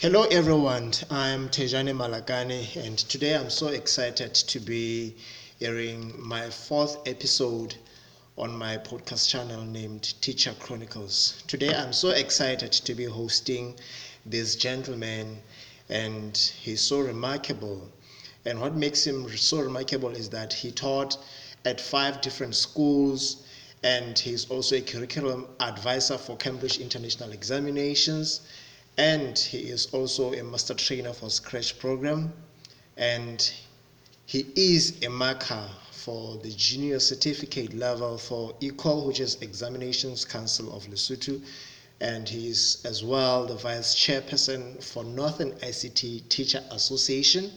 Hello, everyone. I'm Tejani Malagani, and today I'm so excited to be airing my fourth episode on my podcast channel named Teacher Chronicles. Today I'm so excited to be hosting this gentleman, and he's so remarkable. And what makes him so remarkable is that he taught at five different schools, and he's also a curriculum advisor for Cambridge International Examinations and he is also a master trainer for Scratch program, and he is a marker for the junior certificate level for ECOL, which is Examinations Council of Lesotho, and he is as well the vice chairperson for Northern ICT Teacher Association,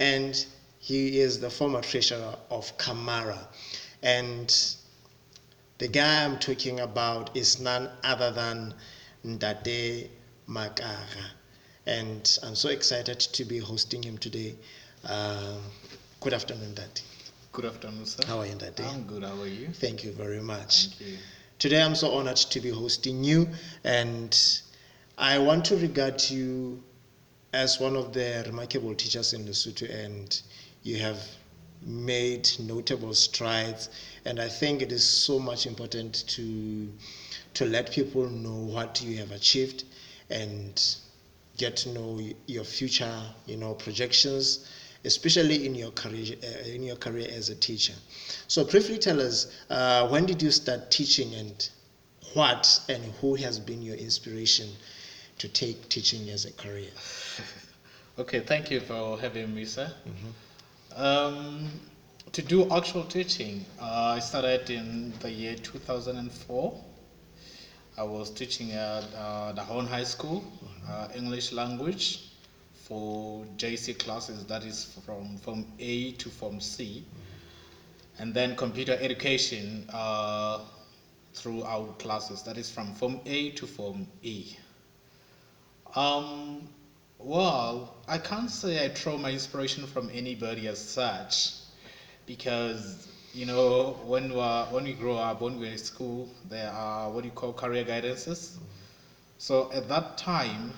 and he is the former treasurer of Camara, and the guy I'm talking about is none other than Ndate Makara. And I'm so excited to be hosting him today. Uh, good afternoon, Daddy. Good afternoon, sir. How are you, Daddy? I'm good. How are you? Thank you very much. Thank you. Today, I'm so honored to be hosting you, and I want to regard you as one of the remarkable teachers in Lesotho, and you have made notable strides. And I think it is so much important to to let people know what you have achieved and get to know your future, you know, projections, especially in your career uh, in your career as a teacher. So, briefly tell us uh, when did you start teaching, and what and who has been your inspiration to take teaching as a career? Okay, thank you for having me, sir. Um, to do actual teaching, uh, I started in the year 2004. I was teaching at uh, the Horn High School, uh, English language for JC classes, that is from Form A to Form C, and then computer education uh, throughout classes, that is from Form A to Form E. Um, well, I can't say I draw my inspiration from anybody as such, because you know when we are, when we grow up, when we're in school, there are what you call career guidances. So at that time,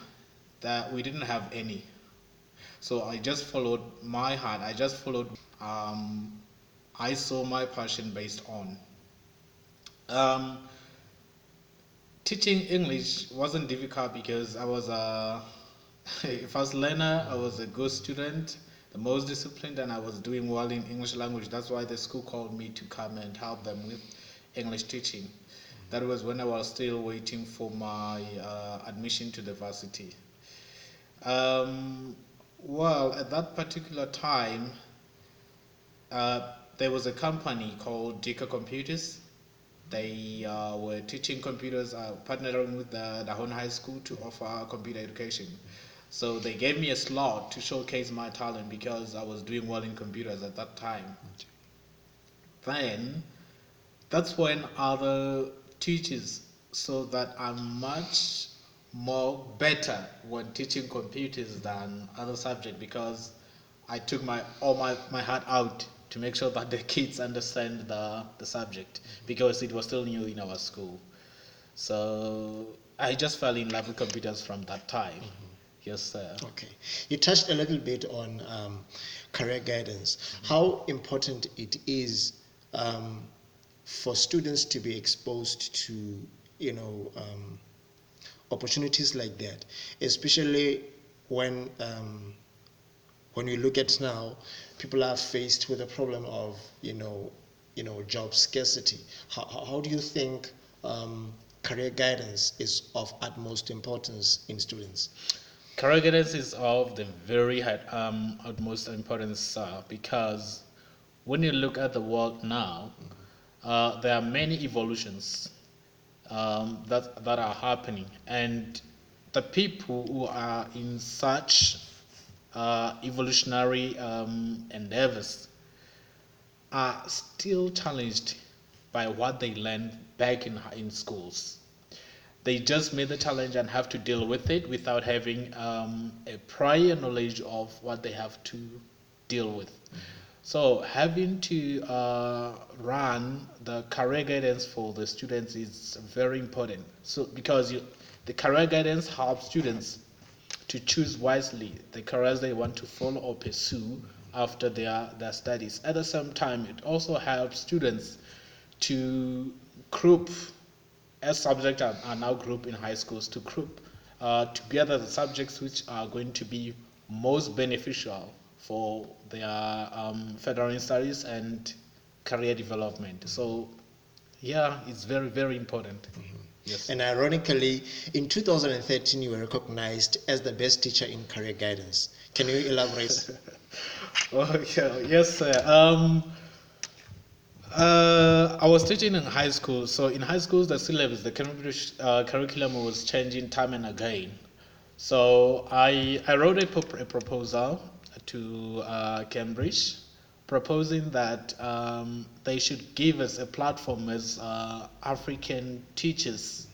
that we didn't have any. So I just followed my heart. I just followed. Um, I saw my passion based on. Um, teaching English wasn't difficult because I was a a fast learner. I was a good student, the most disciplined, and I was doing well in English language. That's why the school called me to come and help them with English teaching. That was when I was still waiting for my uh, admission to the varsity. Um, well, at that particular time, uh, there was a company called Dika Computers. They uh, were teaching computers, uh, partnering with the Dahon High School to offer computer education. So they gave me a slot to showcase my talent because I was doing well in computers at that time. Then, that's when other teachers saw that I'm much more better when teaching computers than other subject because I took my all my, my heart out to make sure that the kids understand the, the subject because it was still new in our school. So I just fell in love with computers from that time. Mm-hmm. Yes, sir. Okay, you touched a little bit on um, career guidance. How important it is um, for students to be exposed to, you know, um, opportunities like that, especially when um, when we look at now, people are faced with the problem of, you know, you know, job scarcity. How, how how do you think um, career guidance is of utmost importance in students? Career is of the very high, um, utmost importance uh, because when you look at the world now, uh, there are many evolutions um, that that are happening, and the people who are in such uh, evolutionary um, endeavors are still challenged by what they learned back in in schools. They just made the challenge and have to deal with it without having um, a prior knowledge of what they have to deal with. So having to uh, run the career guidance for the students is very important. So because you, the career guidance helps students to choose wisely the careers they want to follow or pursue after their, their studies. At the same time, it also helps students to group, as subjects are, are now grouped in high schools, to group uh, together the subjects which are going to be most beneficial for their um, federal studies and career development. So, yeah, it's very, very important. Yes. And ironically, in 2013, you were recognized as the best teacher in career guidance. Can you elaborate? Oh, yeah, yes, sir. Um, uh, I was teaching in high school. So in high schools, the syllabus, the uh, curriculum was changing time and again. So I, I wrote a, a proposal to uh, Cambridge proposing that um, they should give us a platform as uh, African teachers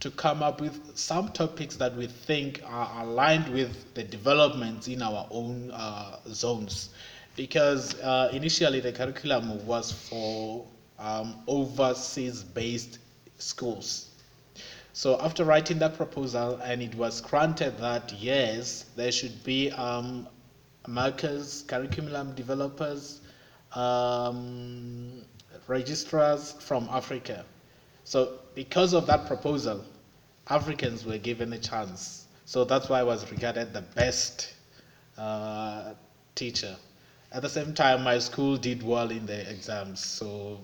to come up with some topics that we think are aligned with the developments in our own uh, zones. Because uh, initially the curriculum was for um, overseas based schools. So after writing that proposal, and it was granted that yes, there should be um, markers, curriculum developers, um, registrars from Africa. So because of that proposal, Africans were given a chance. So that's why I was regarded the best uh, teacher. At the same time, my school did well in the exams, so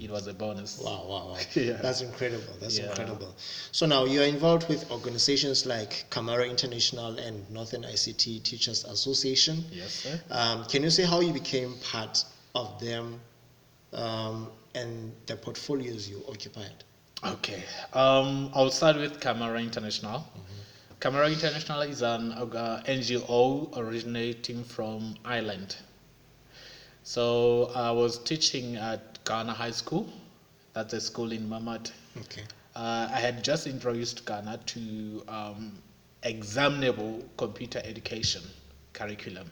it was a bonus. Wow, wow, wow. Yeah. That's incredible. That's Yeah. incredible. So now you're involved with organizations like Camara International and Northern ICT Teachers Association. Yes, sir. Um, can you say how you became part of them um, and the portfolios you occupied? Okay. Um, I'll start with Camara International. Camara International is an uh, NGO originating from Ireland. So I was teaching at Ghana High School. That's a school in Mamat. Okay. Uh, I had just introduced Ghana to um, examinable computer education curriculum.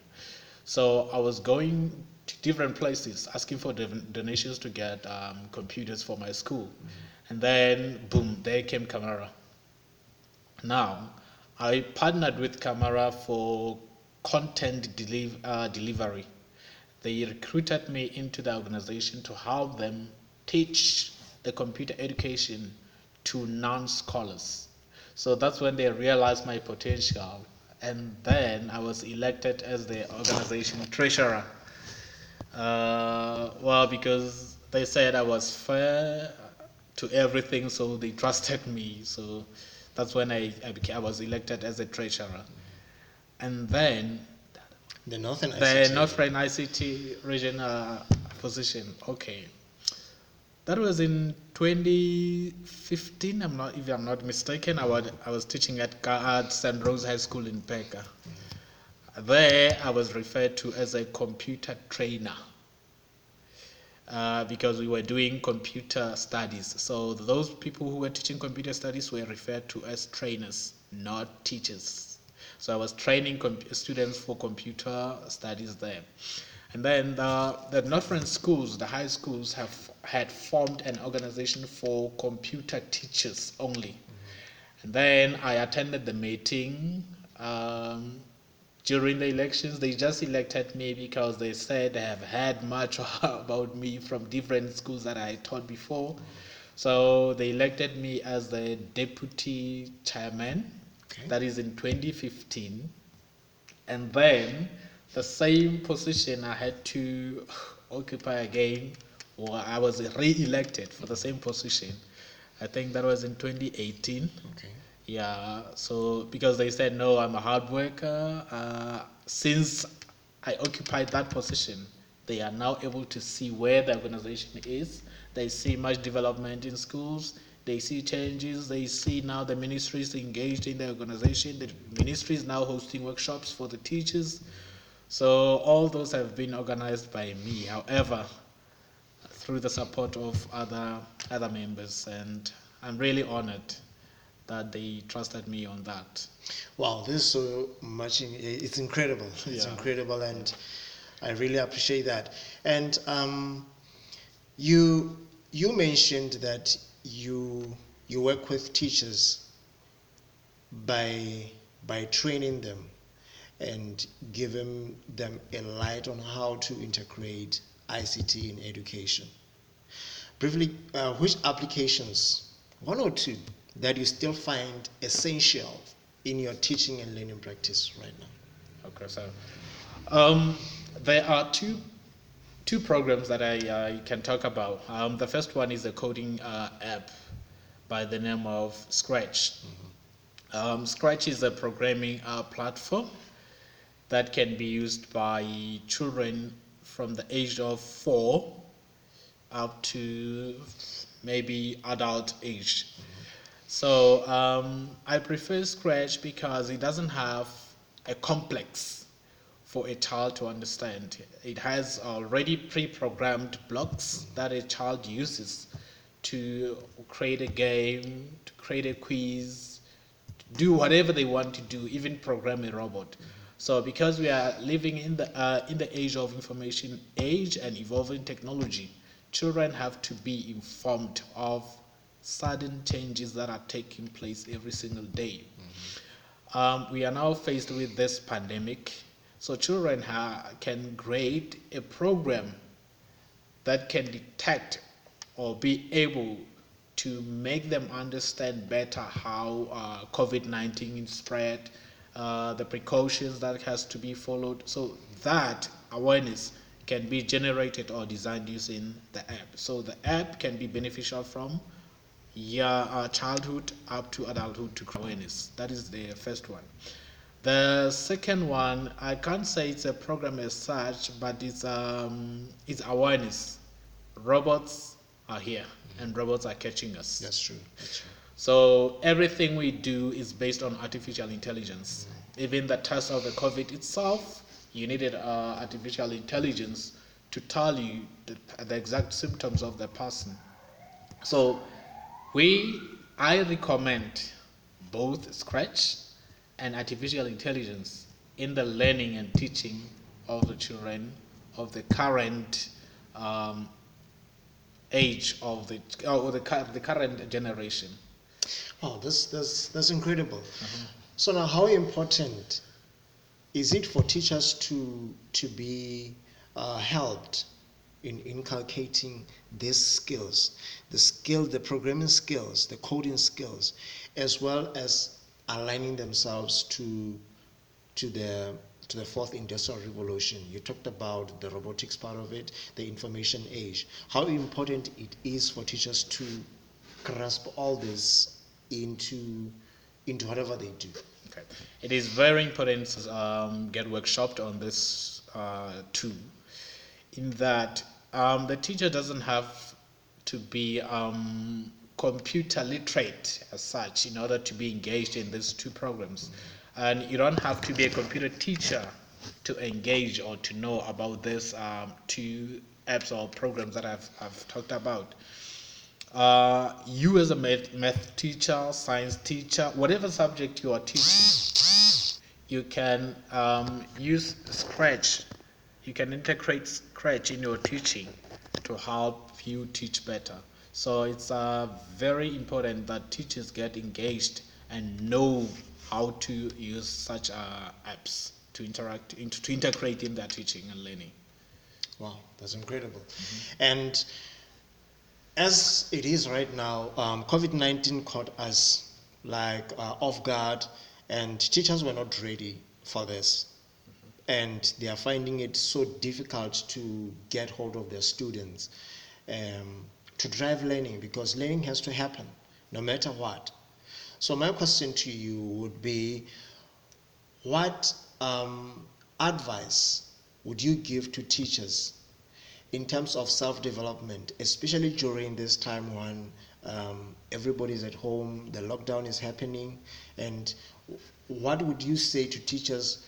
So I was going to different places asking for donations to get um, computers for my school. And then, boom, there came Camara. Now, I partnered with Camara for content uh, delivery. They recruited me into the organization to help them teach the computer education to non scholars. So that's when they realized my potential. And then I was elected as the organization treasurer. Uh, well, because they said I was fair to everything, so they trusted me. So that's when I, I, became, I was elected as a treasurer. And then The Northern the ICT. Northern ICT region uh, position. Okay, that was in 2015. I'm not, if I'm not mistaken. I was I was teaching at at St. Rose High School in Peka. There, I was referred to as a computer trainer. Uh, because we were doing computer studies. So those people who were teaching computer studies were referred to as trainers, not teachers. So I was training com- students for computer studies there. And then the, the Northern schools, the high schools, have had formed an organization for computer teachers only. And then I attended the meeting. Um, during the elections, they just elected me because they said they have heard much about me from different schools that I taught before. So they elected me as the deputy chairman. Okay. That is in 2015. And then the same position I had to occupy again, or I was re elected for the same position. I think that was in 2018. Okay. Yeah, so because they said no, I'm a hard worker. Uh, since I occupied that position, they are now able to see where the organization is. They see much development in schools. They see changes. They see now the ministry is engaged in the organization. The ministry is now hosting workshops for the teachers. So all those have been organized by me. However, through the support of other other members, and I'm really honored that they trusted me on that. Wow, this is so much. in- It's incredible. It's Yeah. incredible, and I really appreciate that. And um, you you mentioned that you you work with teachers by by training them and giving them a light on how to integrate ICT in education. Briefly, uh, which applications, one or two, that you still find essential in your teaching and learning practice right now? Okay, so um, there are two two programs that I uh, can talk about. Um, the first one is a coding uh, app by the name of Scratch. Mm-hmm. Um, Scratch is a programming uh, platform that can be used by children from the age of four up to maybe adult age. So um, I prefer Scratch because it doesn't have a complex for a child to understand. It has already pre-programmed blocks that a child uses to create a game, to create a quiz, do whatever they want to do, even program a robot. So because we are living in the uh, in the age of information age and evolving technology, children have to be informed of sudden changes that are taking place every single day. Mm-hmm. Um, we are now faced with this pandemic so children ha- can create a program that can detect or be able to make them understand better how uh, COVID-19 is spread, uh, the precautions that has to be followed. So that awareness can be generated or designed using the app. So the app can be beneficial from your uh, childhood up to adulthood to awareness. That is the first one. The second one, I can't say it's a program as such, but it's um, it's awareness. Robots are here, mm-hmm. and robots are catching us. That's true. That's true. So everything we do is based on artificial intelligence. Mm-hmm. Even the test of the COVID itself, you needed uh, artificial intelligence to tell you the, the exact symptoms of the person. So we, I recommend both Scratch and artificial intelligence in the learning and teaching of the children of the current um, age of the or the, the current generation. Oh, this that's that's incredible. Mm-hmm. So now, how important is it for teachers to to be uh, helped in inculcating these skills, the skill, the programming skills, the coding skills, as well as aligning themselves to to the to the fourth industrial revolution. You talked about the robotics part of it, the information age. How important it is for teachers to grasp all this into into whatever they do. Okay. It is very important to um, get workshopped on this uh, too, in that um, the teacher doesn't have to be um, computer literate as such in order to be engaged in these two programs. And you don't have to be a computer teacher to engage or to know about these um, two apps or programs that I've, I've talked about. Uh, you as a math, math teacher, science teacher, whatever subject you are teaching, you can um, use Scratch. You can integrate Scratch in your teaching to help you teach better. So it's uh, very important that teachers get engaged and know how to use such uh, apps to interact, to integrate in their teaching and learning. Wow, that's incredible. Mm-hmm. And as it is right now, um, COVID 19 caught us like uh, off guard, and teachers were not ready for this. And they are finding it so difficult to get hold of their students. Um, to drive learning because learning has to happen no matter what. So, my question to you would be what um, advice would you give to teachers in terms of self development, especially during this time when um, everybody's at home, the lockdown is happening, and what would you say to teachers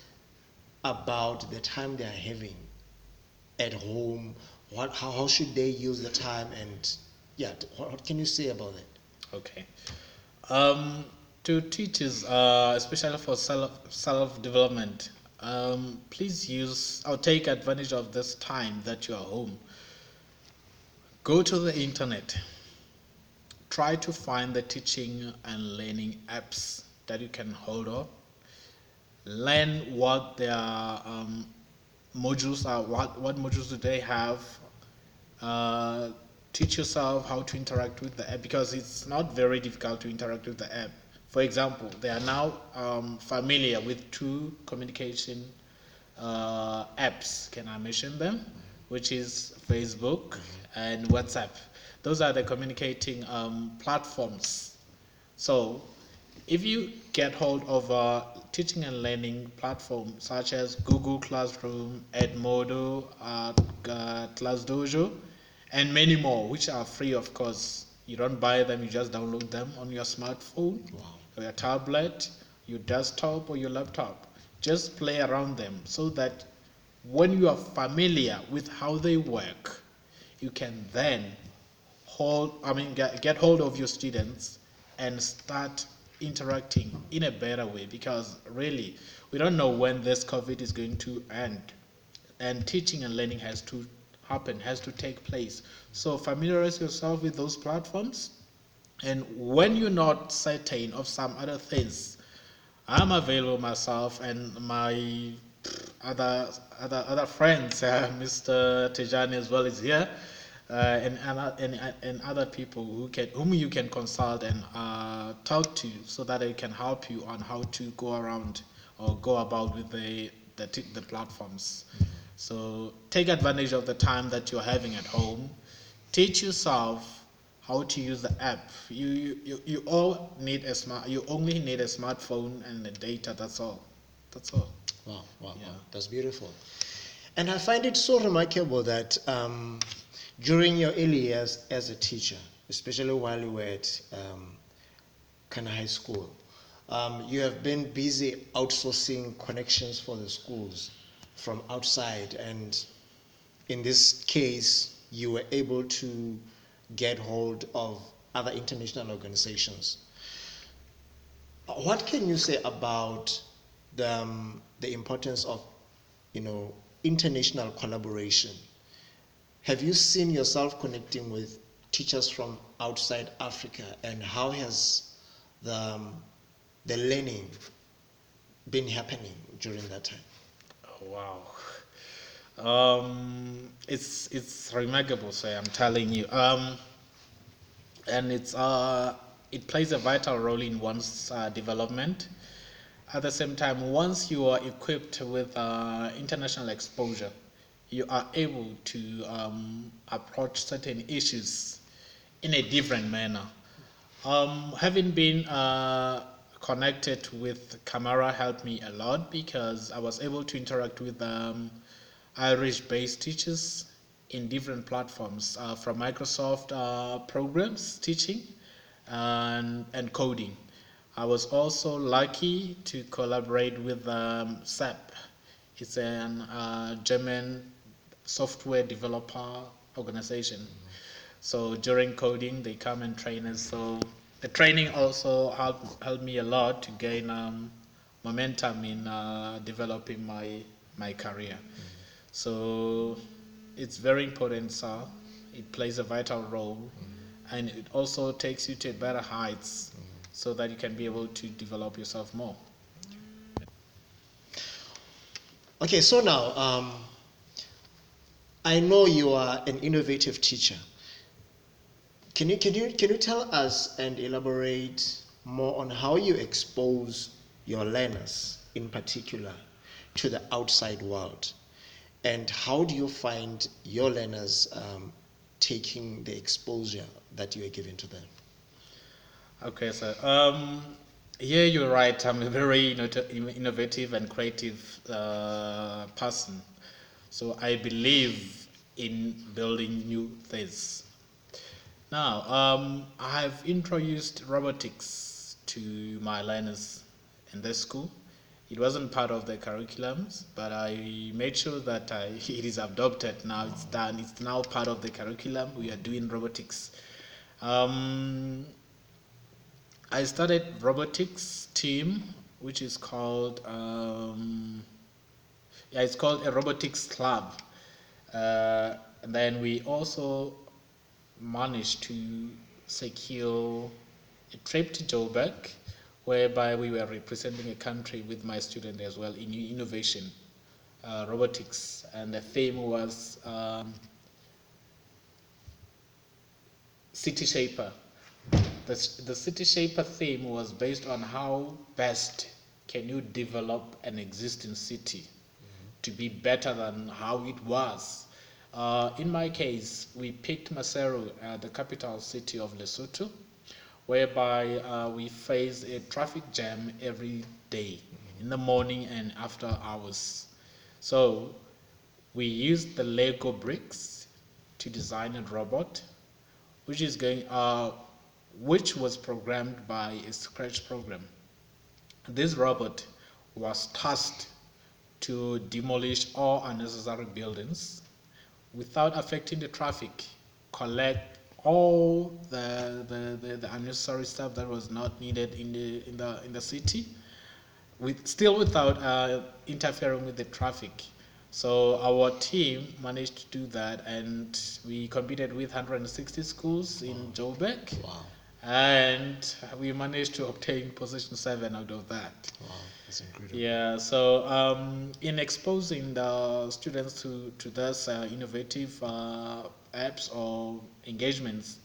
about the time they are having at home what, how, how should they use the time and yeah, what, what can you say about it? Okay. Um, to teachers, uh, especially for self self development, um, please use or take advantage of this time that you are home. Go to the internet. Try to find the teaching and learning apps that you can hold up learn what their um, modules are, what, what modules do they have, uh, teach yourself how to interact with the app because it's not very difficult to interact with the app. For example, they are now um, familiar with two communication uh, apps. Can I mention them? Which is Facebook and WhatsApp. Those are the communicating um, platforms. So, if you get hold of a teaching and learning platform such as Google Classroom, Edmodo, uh, uh, ClassDojo, and many more, which are free, of course. You don't buy them; you just download them on your smartphone, Wow. or your tablet, your desktop, or your laptop. Just play around them so that when you are familiar with how they work, you can then hold i mean get, get hold of your students and start interacting in a better way because really we don't know when this covid is going to end. And teaching and learning has to happen has to take place. So familiarize yourself with those platforms. And when you're not certain of some other things i'm available myself and my other other other friends uh, mr tejani as well is here uh, and, and, and, and other people who can, whom you can consult and uh, talk to so that they can help you on how to go around or go about with the, the, t- the platforms. So take advantage of the time that you're having at home. Teach yourself how to use the app. You, you, you, you all need a smart, you only need a smartphone and the data, that's all. That's all. Wow, wow, Yeah. wow. That's beautiful. And I find it so remarkable that um, during your early years as a teacher, especially while you were at um, Kana High School, um, you have been busy outsourcing connections for the schools from outside. And in this case, you were able to get hold of other international organizations. What can you say about the, um, the importance of, you know, international collaboration? Have you seen yourself connecting with teachers from outside Africa, and how has the, um, the learning been happening during that time? Oh, wow. Um, it's it's remarkable, sir. I'm telling you. Um, and it's uh, it plays a vital role in one's uh, development. At the same time, once you are equipped with uh, international exposure, you are able to um, approach certain issues in a different manner. Um, having been uh, connected with Camara helped me a lot because I was able to interact with um, Irish-based teachers in different platforms, uh, from Microsoft uh, programs teaching and, and coding. I was also lucky to collaborate with um, SAP. It's a uh, German software developer organization. So during coding, they come and train us. So the training also helped helped me a lot to gain um, momentum in uh, developing my my career. So it's very important, sir. It plays a vital role, and it also takes you to better heights, so that you can be able to develop yourself more. Okay, so now um, I know you are an innovative teacher. Can you, can, you, can you tell us and elaborate more on how you expose your learners, in particular, to the outside world? And how do you find your learners um, taking the exposure that you are giving to them? Okay, so um, yeah, you're right. I'm a very innovative and creative uh, person. So I believe in building new things. Now, um, I have introduced robotics to my learners in this school. It wasn't part of the curriculums, but I made sure that I, it is adopted now. It's done. It's now part of the curriculum. We are doing robotics. Um, I started robotics team, which is called um, yeah, it's called a robotics club. Uh, and then we also managed to secure a trip to Joburg, whereby we were representing a country with my student as well in innovation, uh, robotics, and the theme was um, City Shaper. The, the City Shaper theme was based on how best can you develop an existing city to be better than how it was. Uh, in my case, we picked Maseru, uh, the capital city of Lesotho, whereby uh, we face a traffic jam every day in the morning and after hours. So we used the Lego bricks to design a robot, which is going, uh, which was programmed by a Scratch program. This robot was tasked to demolish all unnecessary buildings without affecting the traffic, collect all the, the, the, the, unnecessary stuff that was not needed in the, in the, in the city, with, still without uh, interfering with the traffic. So our team managed to do that, and we competed with 160 schools in Joburg. Wow. And we managed to obtain position seven out of that. Wow, that's incredible. Yeah, so um, in exposing the students to, to those uh, innovative uh, apps or engagements,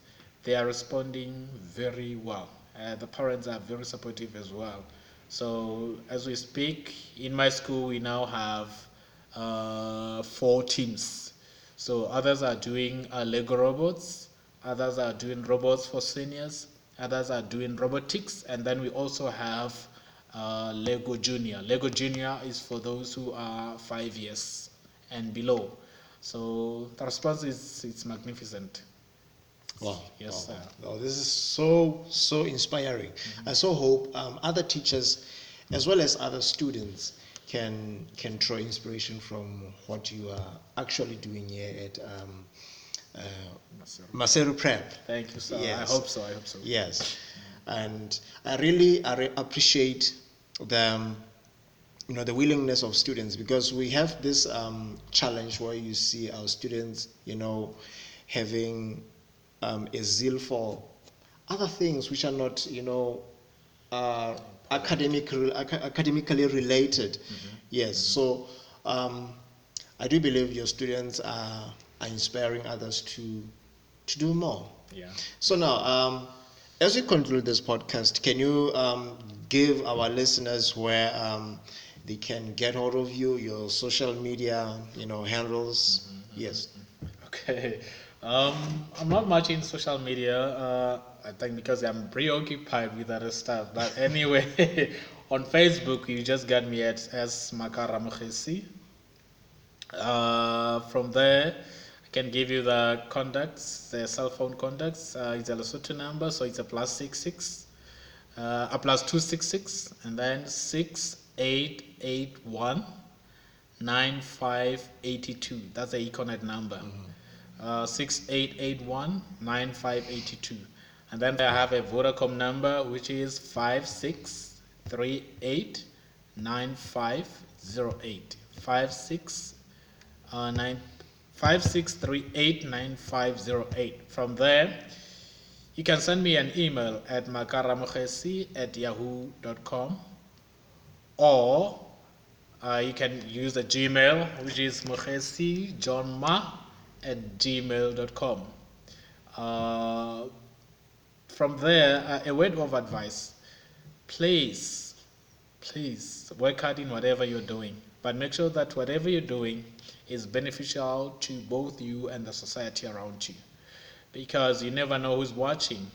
they are responding very well. Uh, the parents are very supportive as well. So as we speak, in my school, we now have uh, four teams. So others are doing uh, Lego robots, others are doing robots for seniors, others are doing robotics, and then we also have uh, Lego Junior. Lego Junior is for those who are five years and below. So the response is it's magnificent. Wow. Yes, wow. sir. wow. This is so, so inspiring. I so hope um, other teachers, as well as other students, can can draw inspiration from what you are actually doing here at um, uh, Maseru Prep. Thank you, sir. I hope so. I hope so. Yes, and I really I re- appreciate the um, you know the willingness of students because we have this um, challenge where you see our students you know having um, a zeal for other things which are not you know uh, academically aca- academically related. Yes, so um, I do believe your students are, are inspiring others to to do more. Yeah. So now, um, as we conclude this podcast, can you um, give our listeners where um, they can get hold of you, your social media, you know, handles? Yes. Okay. Um, I'm not much in social media. Uh, I think because I'm preoccupied with other stuff. But anyway, on Facebook, you just got me at S Makaramukhesi. Uh, from there, I can give you the contacts, the cell phone contacts. Uh, it's a Lesotho number, so it's a plus six six, uh, a plus two six six, and then six eight eight one nine five eighty two. That's the Econet number. Uh, six eight eight one nine five eighty two, and then I have a Vodacom number which is five six three eight nine five zero eight five six uh, nine five six three eight nine five zero eight. From there, you can send me an email at makaramkhesi at yahoo.com or uh, you can use a Gmail, which is mkhesijohnma at gmail.com. Uh, from there, uh, a word of advice. Please, please work hard in whatever you're doing, but make sure that whatever you're doing is beneficial to both you and the society around you. Because you never know who's watching.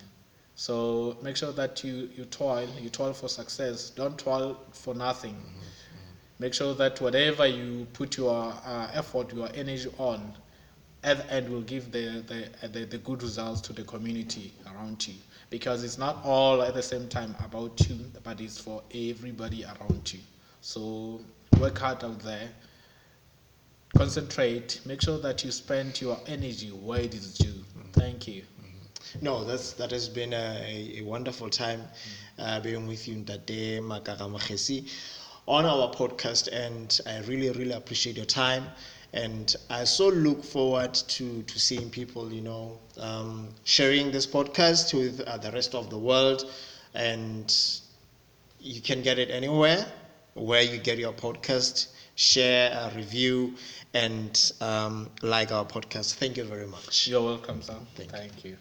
So make sure that you, you toil, you toil for success. Don't toil for nothing. Make sure that whatever you put your uh, effort, your energy on, at the end will give the, the, the, the good results to the community around you. Because it's not all at the same time about you, but it's for everybody around you. So work hard out there. Concentrate. Make sure that you spend your energy where it is due. Thank you. No, that's that has been a, a wonderful time uh, being with you, Makaramakesi, on our podcast, and I really, really appreciate your time. And I so look forward to, to seeing people, you know, um, sharing this podcast with uh, the rest of the world and you can get it anywhere where you get your podcast. Share, uh, review, and um, like our podcast. Thank you very much. You're welcome, sir. Thank you. Thank you.